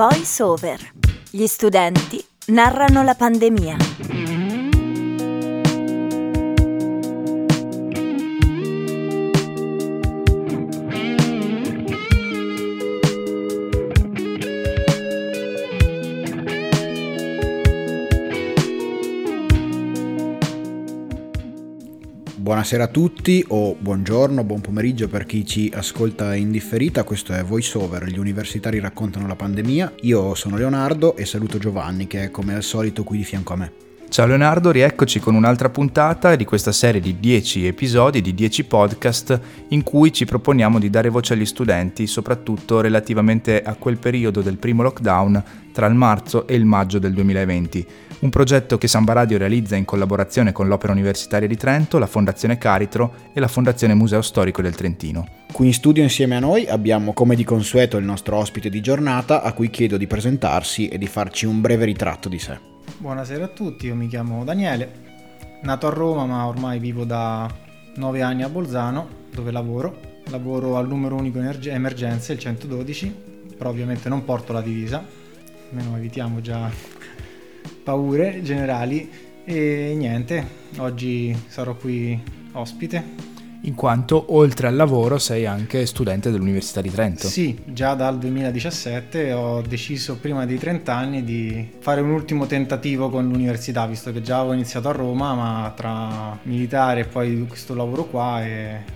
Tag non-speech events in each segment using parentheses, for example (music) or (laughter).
Voice Over. Gli studenti narrano la pandemia. Buonasera a tutti o buongiorno, buon pomeriggio per chi ci ascolta in differita, questo è Voice Over, gli universitari raccontano la pandemia. Io sono Leonardo e saluto Giovanni che è come al solito qui di fianco a me. Ciao Leonardo, rieccoci con un'altra puntata di questa serie di 10 episodi, di 10 podcast in cui ci proponiamo di dare voce agli studenti, soprattutto relativamente a quel periodo del primo lockdown tra il marzo e il maggio del 2020. Un progetto che Samba Radio realizza in collaborazione con l'Opera Universitaria di Trento, la Fondazione Caritro e la Fondazione Museo Storico del Trentino. Qui in studio insieme a noi abbiamo come di consueto il nostro ospite di giornata a cui chiedo di presentarsi e di farci un breve ritratto di sé. Buonasera a tutti, io mi chiamo Daniele, nato a Roma ma ormai vivo da 9 anni a Bolzano dove lavoro. Lavoro al numero unico emergenze, il 112, però ovviamente non porto la divisa, almeno evitiamo già (laughs) paure generali. E niente, oggi sarò qui ospite in quanto oltre al lavoro sei anche studente dell'Università di Trento. Sì, già dal 2017 ho deciso prima dei 30 anni di fare un ultimo tentativo con l'università, visto che già avevo iniziato a Roma, ma tra militare e poi questo lavoro qua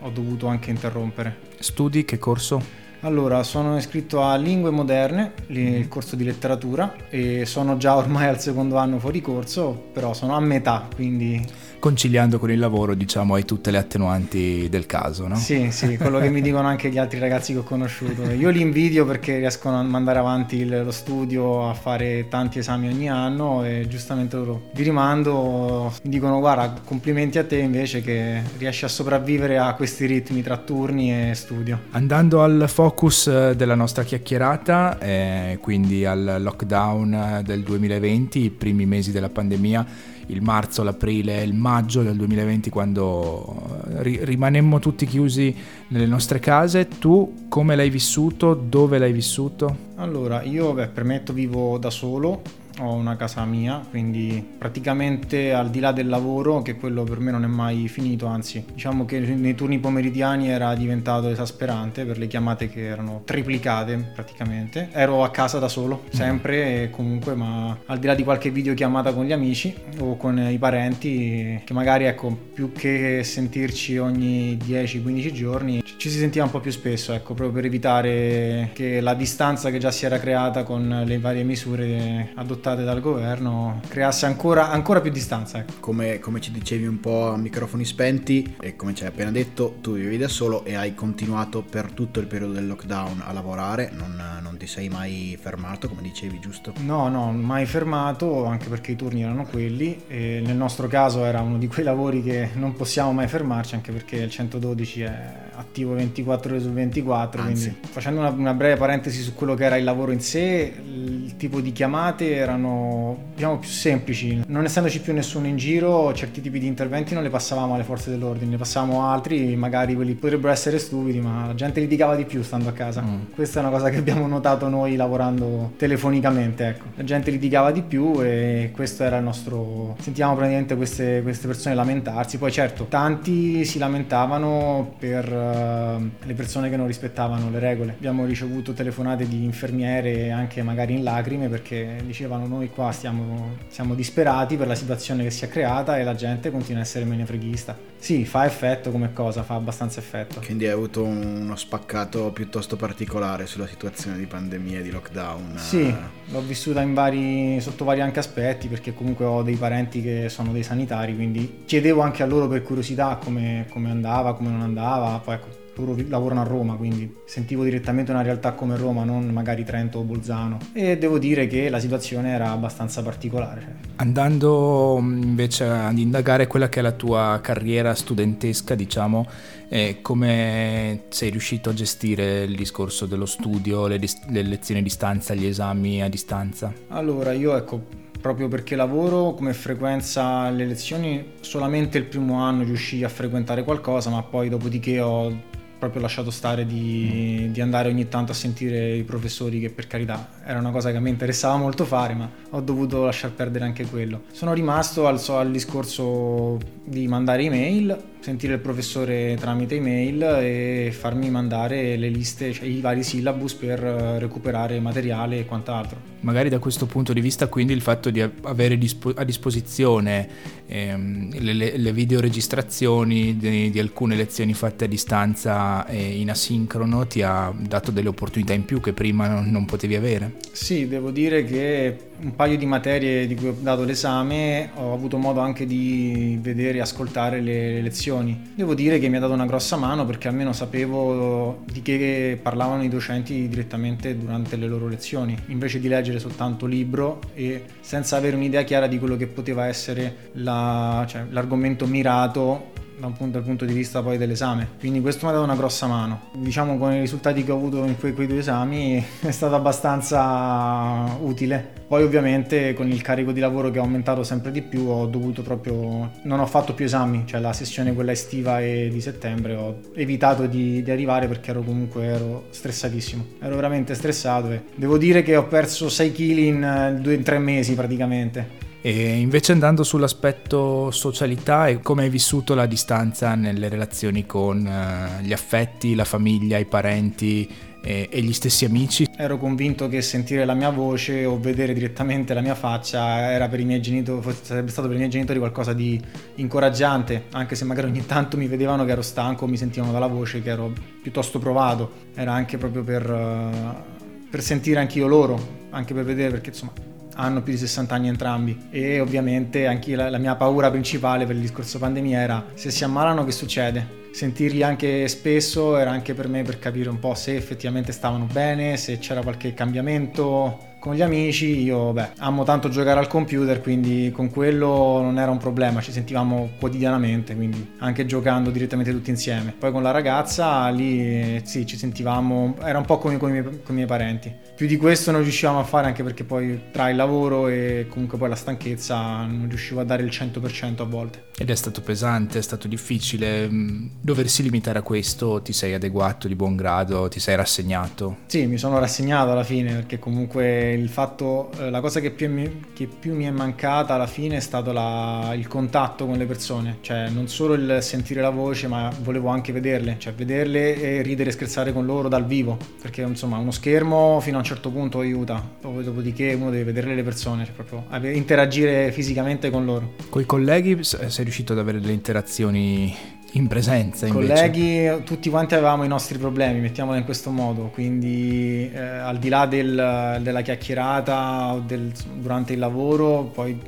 ho dovuto anche interrompere. Studi che corso? Allora, sono iscritto a Lingue Moderne, il corso di letteratura, e sono già ormai al secondo anno fuori corso, però sono a metà, quindi conciliando con il lavoro, diciamo, hai tutte le attenuanti del caso, no? Sì, sì, quello che mi dicono anche gli altri ragazzi che ho conosciuto. Io li invidio perché riescono a mandare avanti lo studio, a fare tanti esami ogni anno e giustamente loro vi rimando, mi dicono guarda, complimenti a te invece che riesci a sopravvivere a questi ritmi tra turni e studio. Andando al focus eh, della nostra chiacchierata, eh, quindi al lockdown eh, del 2020, i primi mesi della pandemia, il marzo, l'aprile, il maggio del 2020 quando eh, ri- rimanemmo tutti chiusi nelle nostre case. Tu come l'hai vissuto? Dove l'hai vissuto? Allora, io beh, premetto vivo da solo, ho una casa mia, quindi praticamente al di là del lavoro, che quello per me non è mai finito, anzi diciamo che nei turni pomeridiani era diventato esasperante per le chiamate che erano triplicate praticamente. Ero a casa da solo, mm. sempre e comunque, ma al di là di qualche videochiamata con gli amici o con i parenti, che magari ecco, più che sentirci ogni 10-15 giorni, ci si sentiva un po' più spesso, ecco, proprio per evitare che la distanza che già si era creata con le varie misure adottate adottate dal governo creasse ancora, ancora più distanza. Ecco. Come, come, ci dicevi un po' a microfoni spenti e come ci hai appena detto, tu vivi da solo e hai continuato per tutto il periodo del lockdown a lavorare, non, non ti sei mai fermato come dicevi giusto? No, no, mai fermato anche perché i turni erano quelli e nel nostro caso era uno di quei lavori che non possiamo mai fermarci anche perché il 112 è attivo 24 ore su 24, Anzi. quindi facendo una, una breve parentesi su quello che era il lavoro in sé, il tipo di chiamate erano erano diciamo più semplici. Non essendoci più nessuno in giro, certi tipi di interventi non le passavamo alle forze dell'ordine, ne passavamo altri, magari quelli potrebbero essere stupidi, ma la gente litigava di più stando a casa. Mm. Questa è una cosa che abbiamo notato noi lavorando telefonicamente, ecco. La gente litigava di più e questo era il nostro... Sentivamo praticamente queste, queste persone lamentarsi. Poi certo, tanti si lamentavano per uh, le persone che non rispettavano le regole. Abbiamo ricevuto telefonate di infermiere anche magari in lacrime perché dicevano noi qua stiamo, siamo disperati per la situazione che si è creata e la gente continua a essere menefreghista. Sì, fa effetto come cosa, fa abbastanza effetto. Quindi hai avuto uno spaccato piuttosto particolare sulla situazione di pandemia e di lockdown. Sì, l'ho vissuta vari, sotto vari anche aspetti perché comunque ho dei parenti che sono dei sanitari, quindi chiedevo anche a loro per curiosità come, come andava, come non andava, poi ecco loro lavorano a Roma, quindi sentivo direttamente una realtà come Roma, non magari Trento o Bolzano. E devo dire che la situazione era abbastanza particolare. Andando mm, invece ad indagare quella che è la tua carriera studentesca, diciamo, eh, come sei riuscito a gestire il discorso dello studio, le, dis- le lezioni a distanza, gli esami a distanza? Allora, io ecco proprio perché lavoro come frequenza le lezioni solamente il primo anno riuscii a frequentare qualcosa ma poi dopodiché ho proprio lasciato stare di, mm. di, andare ogni tanto a sentire i professori che per carità era una cosa che mi interessava molto fare, ma ho dovuto lasciar perdere anche quello. Sono rimasto al, al discorso di mandare email, sentire il professore tramite email e farmi mandare le liste, cioè i vari syllabus per recuperare materiale e quant'altro. Magari da questo punto di vista quindi il fatto di avere a disposizione ehm, le, le videoregistrazioni di, di, alcune lezioni fatte a distanza e in asincrono ti ha dato delle opportunità in più che prima non, non potevi avere? Sì, devo dire che un paio di materie di cui ho dato l'esame ho avuto modo anche di vedere e ascoltare le lezioni. Devo dire che mi ha dato una grossa mano perché almeno sapevo di che parlavano i docenti direttamente durante le loro lezioni, invece di leggere soltanto libro e senza avere un'idea chiara di quello che poteva essere la, cioè, l'argomento mirato da un punto, dal punto di vista poi dell'esame. Quindi questo mi ha dato una grossa mano. Diciamo con i risultati che ho avuto in quei, quei due esami è stato abbastanza utile. Poi ovviamente con il carico di lavoro che ho aumentato sempre di più ho dovuto proprio... non ho fatto più esami, cioè la sessione quella estiva e di settembre ho evitato di, di arrivare perché ero comunque ero stressatissimo. Ero veramente stressato e devo dire che ho perso 6 kg in 2-3 mesi praticamente. E invece andando sull'aspetto socialità e come hai vissuto la distanza nelle relazioni con uh, gli affetti, la famiglia, i parenti e, e, gli stessi amici? Ero convinto che sentire la mia voce o vedere direttamente la mia faccia era per i miei genitori, sarebbe stato per i miei genitori qualcosa di incoraggiante, anche se magari ogni tanto mi vedevano che ero stanco, mi sentivano dalla voce che ero piuttosto provato. Era anche proprio per, uh, per sentire anch'io loro, anche per vedere perché insomma hanno più di 60 anni entrambi e ovviamente anche la, la, mia paura principale per il discorso pandemia era se si ammalano che succede? Sentirli anche spesso era anche per me per capire un po' se effettivamente stavano bene, se c'era qualche cambiamento, con gli amici, io beh, amo tanto giocare al computer, quindi con quello non era un problema, ci sentivamo quotidianamente, quindi anche giocando direttamente tutti insieme. Poi con la ragazza lì sì, ci sentivamo, era un po' come con i, miei, con i miei parenti. Più di questo non riuscivamo a fare anche perché poi tra il lavoro e comunque poi la stanchezza non riuscivo a dare il 100% a volte. Ed è stato pesante, è stato difficile mm, doversi limitare a questo, ti sei adeguato di buon grado, ti sei rassegnato? Sì, mi sono rassegnato alla fine perché comunque il fatto, eh, la cosa che più, mi, che più, mi, è mancata alla fine è stato la, il contatto con le persone, cioè non solo il sentire la voce, ma volevo anche vederle, cioè vederle e ridere e scherzare con loro dal vivo, perché insomma uno schermo fino a un certo punto aiuta, dopodiché uno deve vedere le persone, cioè proprio interagire fisicamente con loro. Con i colleghi sei riuscito ad avere delle interazioni in presenza invece. Colleghi, tutti quanti avevamo i nostri problemi, mettiamolo in questo modo, quindi eh, al di là del, della chiacchierata o del, durante il lavoro, poi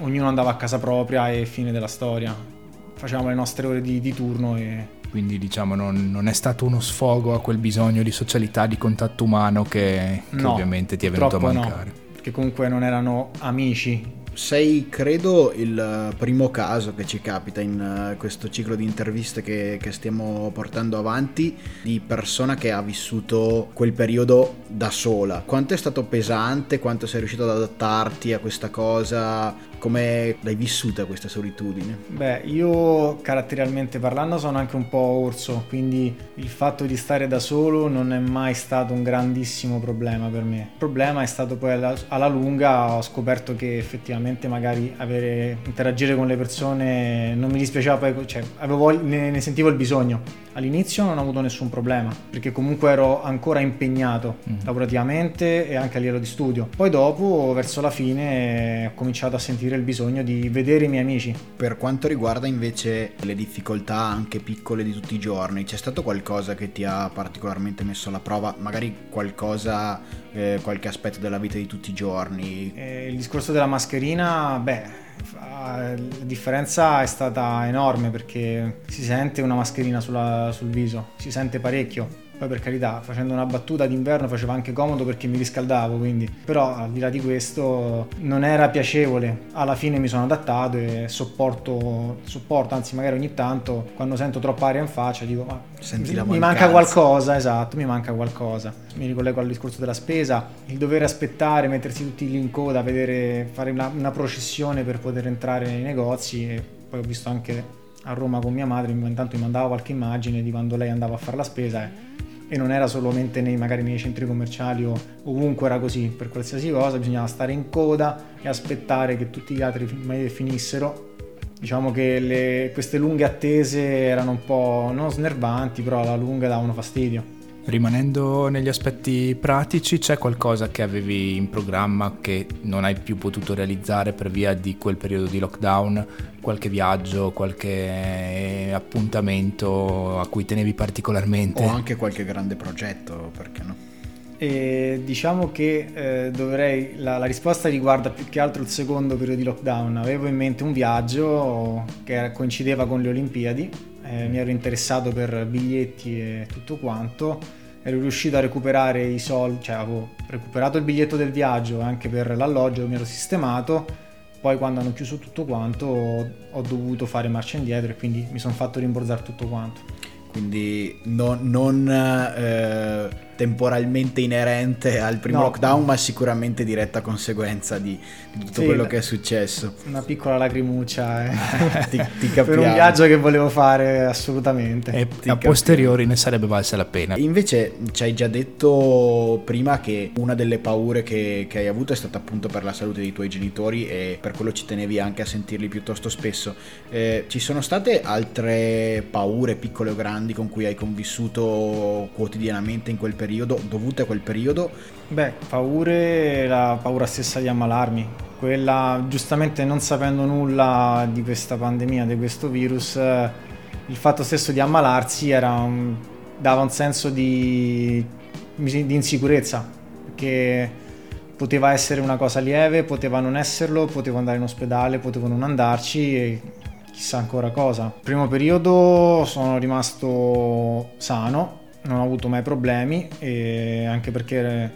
ognuno andava a casa propria e fine della storia. Facevamo le nostre ore di, di turno e... Quindi diciamo non, non, è stato uno sfogo a quel bisogno di socialità, di contatto umano che, che no, ovviamente ti è venuto a mancare. No, perché comunque non erano amici, sei, credo, il primo caso che ci capita in uh, questo ciclo di interviste che, che, stiamo portando avanti di persona che ha vissuto quel periodo da sola. Quanto è stato pesante? Quanto sei riuscito ad adattarti a questa cosa? Come l'hai vissuta questa solitudine? Beh, io caratterialmente parlando sono anche un po' orso, quindi il fatto di stare da solo non è mai stato un grandissimo problema per me. Il problema è stato poi alla, alla lunga ho scoperto che effettivamente magari avere, interagire con le persone non mi dispiaceva poi, cioè avevo, ne, ne sentivo il bisogno. All'inizio non ho avuto nessun problema, perché comunque ero ancora impegnato mm. lavorativamente e anche a livello di studio. Poi dopo, verso la fine, ho cominciato a sentire il bisogno di vedere i miei amici. Per quanto riguarda invece le difficoltà anche piccole di tutti i giorni, c'è stato qualcosa che ti ha particolarmente messo alla prova? Magari qualcosa, eh, qualche aspetto della vita di tutti i giorni? Eh, il discorso della mascherina, beh, la differenza è stata enorme perché si sente una mascherina sulla, sul viso, si sente parecchio poi per carità, facendo una battuta d'inverno faceva anche comodo perché mi riscaldavo, quindi. Però al di là di questo non era piacevole. Alla fine mi sono adattato e sopporto, sopporto anzi magari ogni tanto quando sento troppa aria in faccia dico ma Senti mi manca qualcosa, esatto, mi manca qualcosa. Mi ricollego al discorso della spesa, il dover aspettare, mettersi tutti lì in coda, vedere, fare una, una processione per poter entrare nei negozi e poi ho visto anche a Roma con mia madre, intanto mi mandava qualche immagine di quando lei andava a fare la spesa e e non era solamente nei, magari nei centri commerciali o ovunque era così, per qualsiasi cosa bisognava stare in coda e aspettare che tutti gli altri finissero. Diciamo che le, queste lunghe attese erano un po' non snervanti, però alla lunga davano fastidio. Rimanendo negli aspetti pratici, c'è qualcosa che avevi in programma che non hai più potuto realizzare per via di quel periodo di lockdown? Qualche viaggio, qualche appuntamento a cui tenevi particolarmente? O anche qualche grande progetto, perché no? E diciamo che eh, dovrei, la, la, risposta riguarda più che altro il secondo periodo di lockdown. Avevo in mente un viaggio che coincideva con le Olimpiadi eh, mi ero interessato per biglietti e tutto quanto, ero riuscito a recuperare i soldi, cioè avevo recuperato il biglietto del viaggio anche per l'alloggio, mi ero sistemato, poi quando hanno chiuso tutto quanto ho, dovuto fare marcia indietro e quindi mi sono fatto rimborsare tutto quanto. Quindi non... non eh temporalmente inerente al primo no. lockdown, ma sicuramente diretta conseguenza di, di tutto sì, quello che è successo. Una piccola lacrimuccia eh. (laughs) ti, ti per un viaggio che volevo fare assolutamente. E ti a posteriori ne sarebbe valsa la pena. Invece ci hai già detto prima che una delle paure che, che hai avuto è stata appunto per la salute dei tuoi genitori e per quello ci tenevi anche a sentirli piuttosto spesso. Eh, ci sono state altre paure, piccole o grandi, con cui hai convissuto quotidianamente in quel periodo? Periodo, dovute a quel periodo? Beh, paure, la paura stessa di ammalarmi, quella giustamente non sapendo nulla di questa pandemia, di questo virus, il fatto stesso di ammalarsi un, dava un senso di, di insicurezza, perché poteva essere una cosa lieve, poteva non esserlo, potevo andare in ospedale, potevo non andarci e chissà ancora cosa. Primo periodo sono rimasto sano, non ho avuto mai problemi anche perché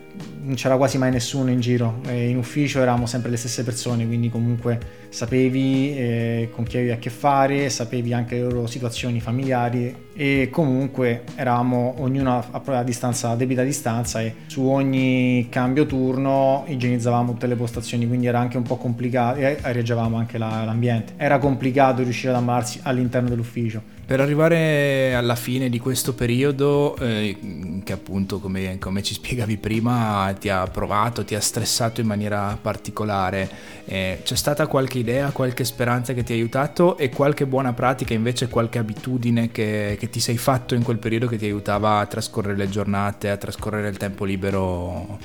non c'era quasi mai nessuno in giro. E in ufficio eravamo sempre le stesse persone quindi comunque sapevi eh, con chi avevi a che fare sapevi anche le loro situazioni familiari e comunque eravamo ognuno a, a distanza, a debita distanza e su ogni cambio turno igienizzavamo tutte le postazioni quindi era anche un po' complicato e areggiavamo anche la, l'ambiente. Era complicato riuscire ad ammalarsi all'interno dell'ufficio per arrivare alla fine di questo periodo, eh, che appunto come, come, ci spiegavi prima ti ha provato, ti ha stressato in maniera particolare, eh, c'è stata qualche idea, qualche speranza che ti ha aiutato e qualche buona pratica invece, qualche abitudine che, che ti sei fatto in quel periodo che ti aiutava a trascorrere le giornate, a trascorrere il tempo libero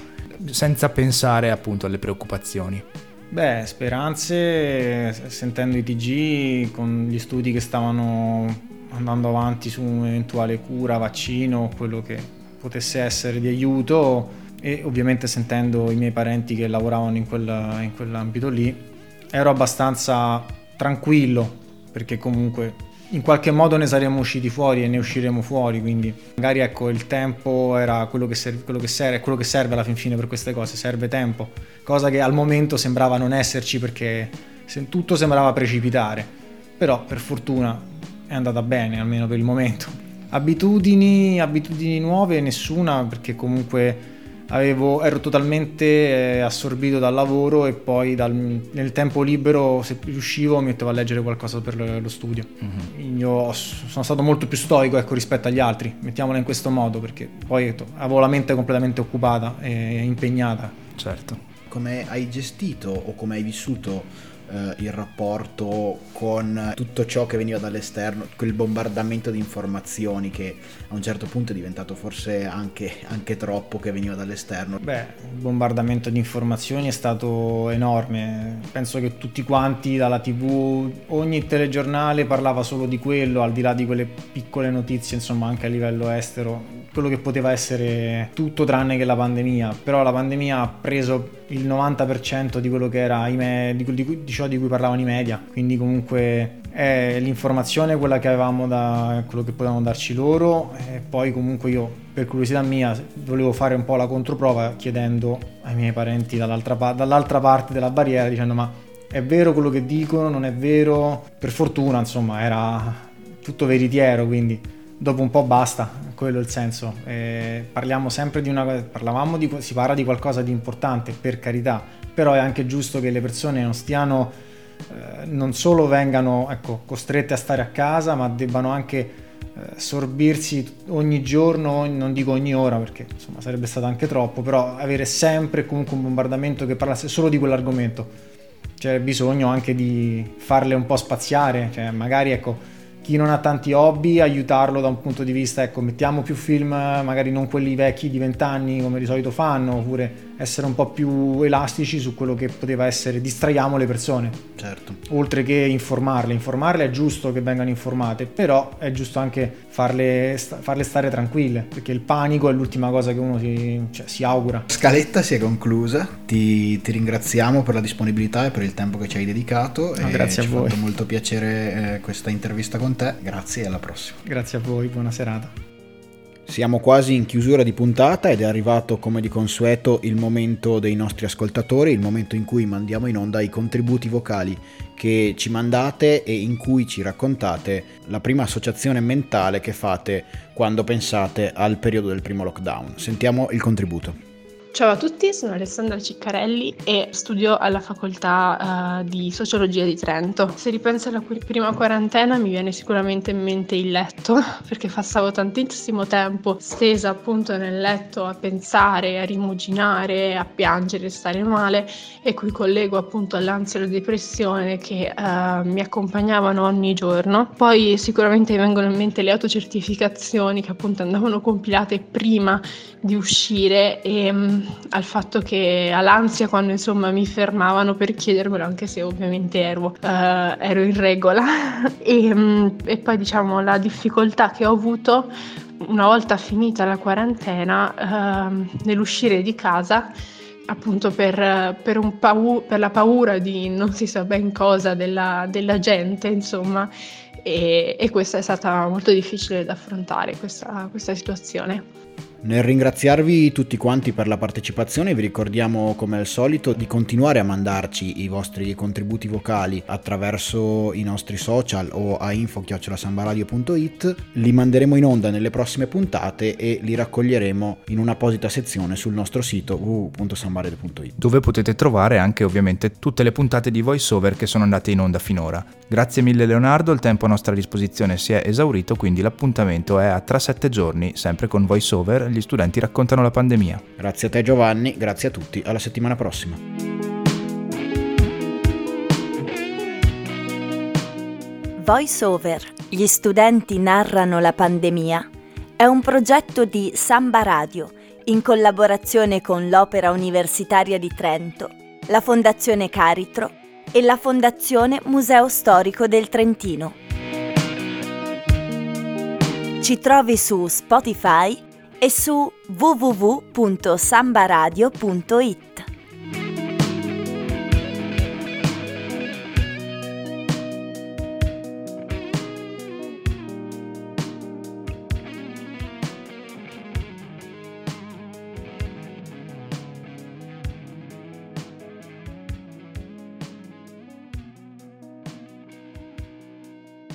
senza pensare appunto alle preoccupazioni? Beh, speranze, sentendo i TG con gli studi che stavano andando avanti su un'eventuale cura, vaccino, quello che potesse essere di aiuto. E ovviamente sentendo i miei parenti che lavoravano in, quella, in quell'ambito lì, ero abbastanza tranquillo perché comunque in qualche modo ne saremmo usciti fuori e ne usciremo fuori, quindi magari ecco il tempo era quello che, serve, quello che serve, quello che serve alla fin fine per queste cose, serve tempo, cosa che al momento sembrava non esserci perché tutto sembrava precipitare, però per fortuna è andata bene, almeno per il momento. Abitudini, abitudini nuove, nessuna, perché comunque avevo, ero totalmente eh, assorbito dal lavoro e poi dal, nel tempo libero, se riuscivo, mi mettevo a leggere qualcosa per lo studio. Mm-hmm. Io sono stato molto più stoico ecco, rispetto agli altri, mettiamola in questo modo, perché poi avevo la mente completamente occupata e impegnata. Certo. Come hai gestito o come hai vissuto eh, il rapporto con tutto ciò che veniva dall'esterno, quel bombardamento di informazioni che a un certo punto è diventato forse anche, anche troppo che veniva dall'esterno. Beh, il bombardamento di informazioni è stato enorme, penso che tutti quanti dalla tv, ogni telegiornale parlava solo di quello, al di là di quelle piccole notizie, insomma anche a livello estero, quello che poteva essere tutto tranne che la pandemia, però la pandemia ha preso il 90% di quello che era me- di, di, di, ciò di cui parlavano i media, quindi comunque è l'informazione quella che avevamo da quello che potevano darci loro e poi comunque io per curiosità mia volevo fare un po' la controprova chiedendo ai miei parenti dall'altra, pa- dall'altra parte della barriera dicendo ma è vero quello che dicono, non è vero, per fortuna insomma era tutto veritiero quindi dopo un po' basta, quello è il senso. Eh, parliamo sempre di una parlavamo di, si parla di qualcosa di importante, per carità, però è anche giusto che le persone non stiano, eh, non solo vengano ecco, costrette a stare a casa, ma debbano anche eh, sorbirsi ogni giorno, non dico ogni ora perché insomma sarebbe stato anche troppo, però avere sempre comunque un bombardamento che parlasse solo di quell'argomento. C'è bisogno anche di farle un po' spaziare, cioè magari ecco chi non ha tanti hobby, aiutarlo da un punto di vista, ecco, mettiamo più film, magari non quelli vecchi di vent'anni come di solito fanno, oppure essere un po' più elastici su quello che poteva essere, distraiamo le persone. Certo. Oltre che informarle, informarle è giusto che vengano informate, però è giusto anche farle, farle stare tranquille, perché il panico è l'ultima cosa che uno si, cioè, si augura. Scaletta si è conclusa, ti, ti, ringraziamo per la disponibilità e per il tempo che ci hai dedicato. No, grazie a voi. Mi ha fatto molto piacere eh, questa intervista con te, grazie e alla prossima. Grazie a voi, buona serata. Siamo quasi in chiusura di puntata ed è arrivato come di consueto il momento dei nostri ascoltatori, il momento in cui mandiamo in onda i contributi vocali che ci mandate e in cui ci raccontate la prima associazione mentale che fate quando pensate al periodo del primo lockdown. Sentiamo il contributo. Ciao a tutti, sono Alessandra Ciccarelli e studio alla facoltà uh, di sociologia di Trento. Se ripenso alla prima quarantena mi viene sicuramente in mente il letto, (laughs) perché passavo tantissimo tempo stesa appunto nel letto a pensare, a rimuginare, a piangere, a stare male e qui collego appunto all'ansia e alla depressione che uh, mi accompagnavano ogni giorno. Poi sicuramente vengono in mente le autocertificazioni che appunto andavano compilate prima di uscire e mm, al fatto che all'ansia quando insomma mi fermavano per chiedermelo anche se ovviamente ero, uh, ero in regola (laughs) e, um, e poi diciamo la difficoltà che ho avuto una volta finita la quarantena uh, nell'uscire di casa appunto per, per, pau- per, la paura di non si sa ben cosa della, della gente insomma e, e, questa è stata molto difficile da affrontare questa, questa situazione. Nel ringraziarvi tutti quanti per la partecipazione vi ricordiamo come al solito di continuare a mandarci i vostri contributi vocali attraverso i nostri social o a info-sambaradio.it li manderemo in onda nelle prossime puntate e li raccoglieremo in un'apposita sezione sul nostro sito www.sambaradio.it dove potete trovare anche ovviamente tutte le puntate di voiceover che sono andate in onda finora. Grazie mille Leonardo, il tempo a nostra disposizione si è esaurito quindi l'appuntamento è a tra sette giorni sempre con voiceover gli studenti raccontano la pandemia. Grazie a te Giovanni, grazie a tutti, alla settimana prossima. Voice Over, gli studenti narrano la pandemia, è un progetto di Samba Radio in collaborazione con l'Opera Universitaria di Trento, la Fondazione Caritro e la Fondazione Museo Storico del Trentino. Ci trovi su Spotify e su www.sambaradio.it.